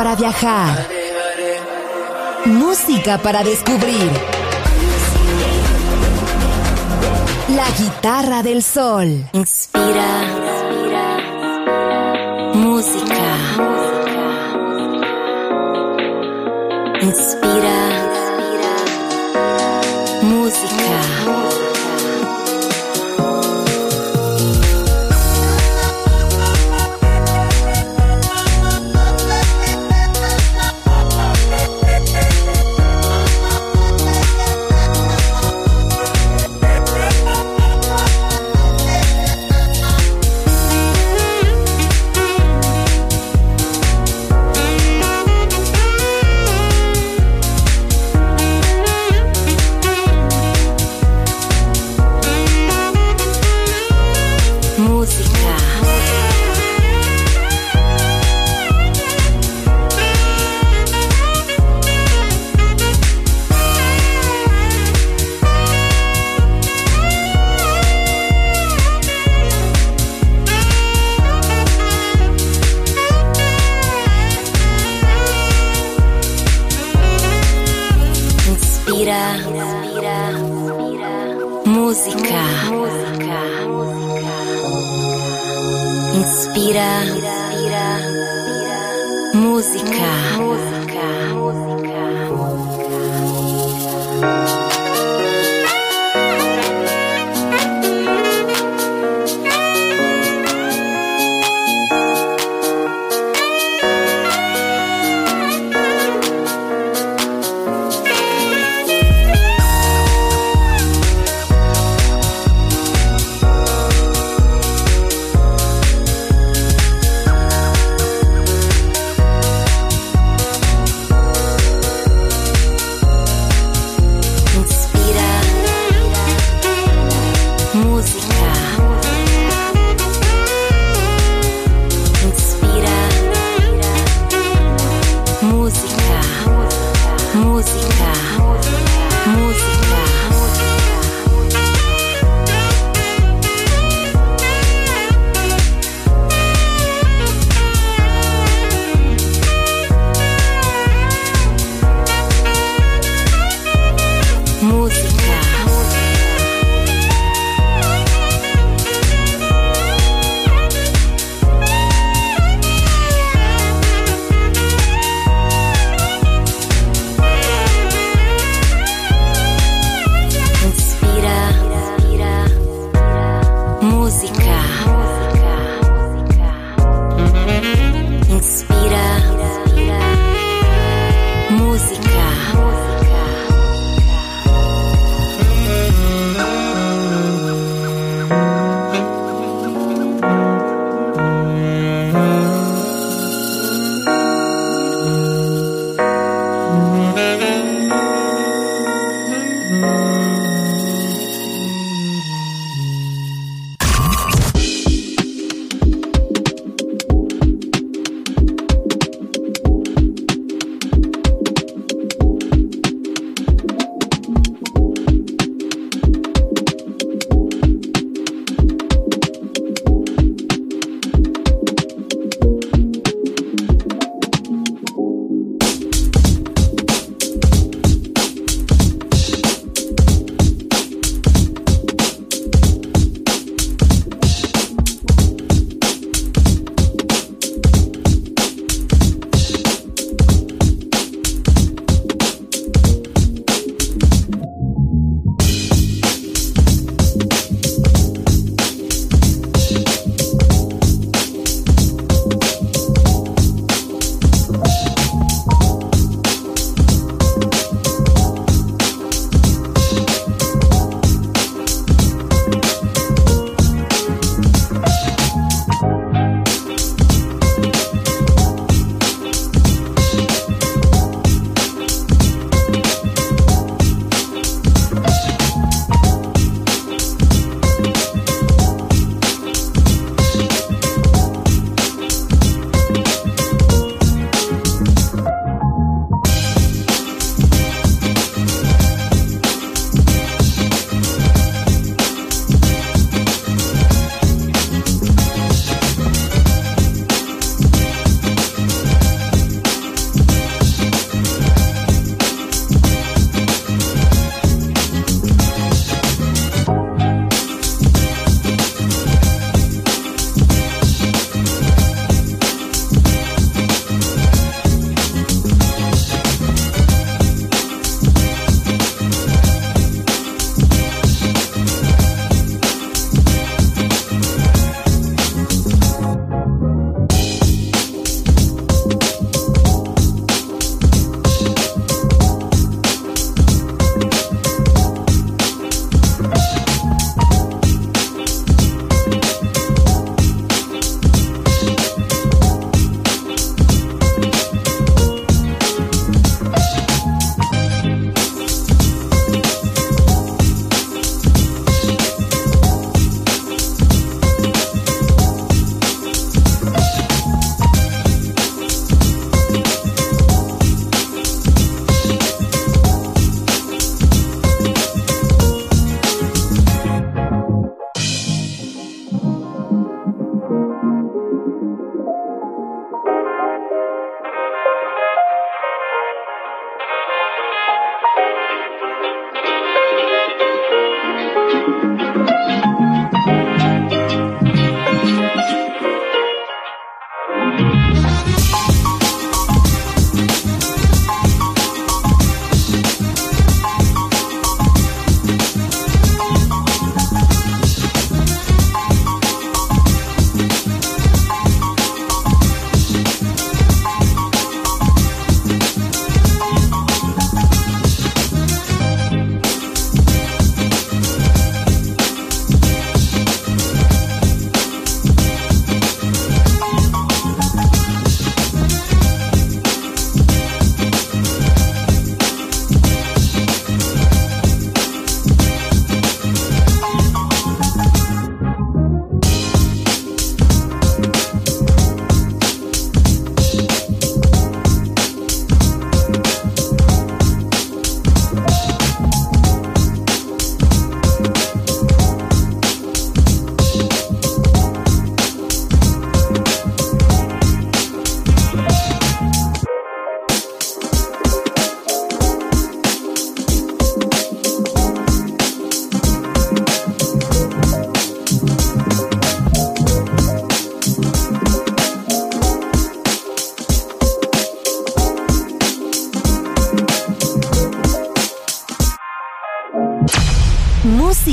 Para viajar. Música para descubrir. La guitarra del sol. Inspira. Música. Inspira. Música.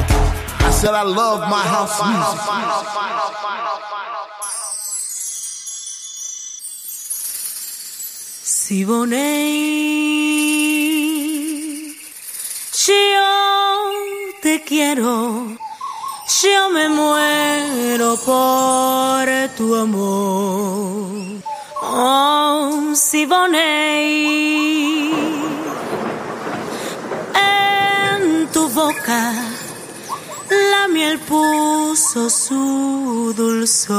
I said I love my house music. Siboney, yo te quiero, yo me muero por tu amor. Oh, Siboney, en tu boca miel puso su dulzor.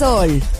Sol.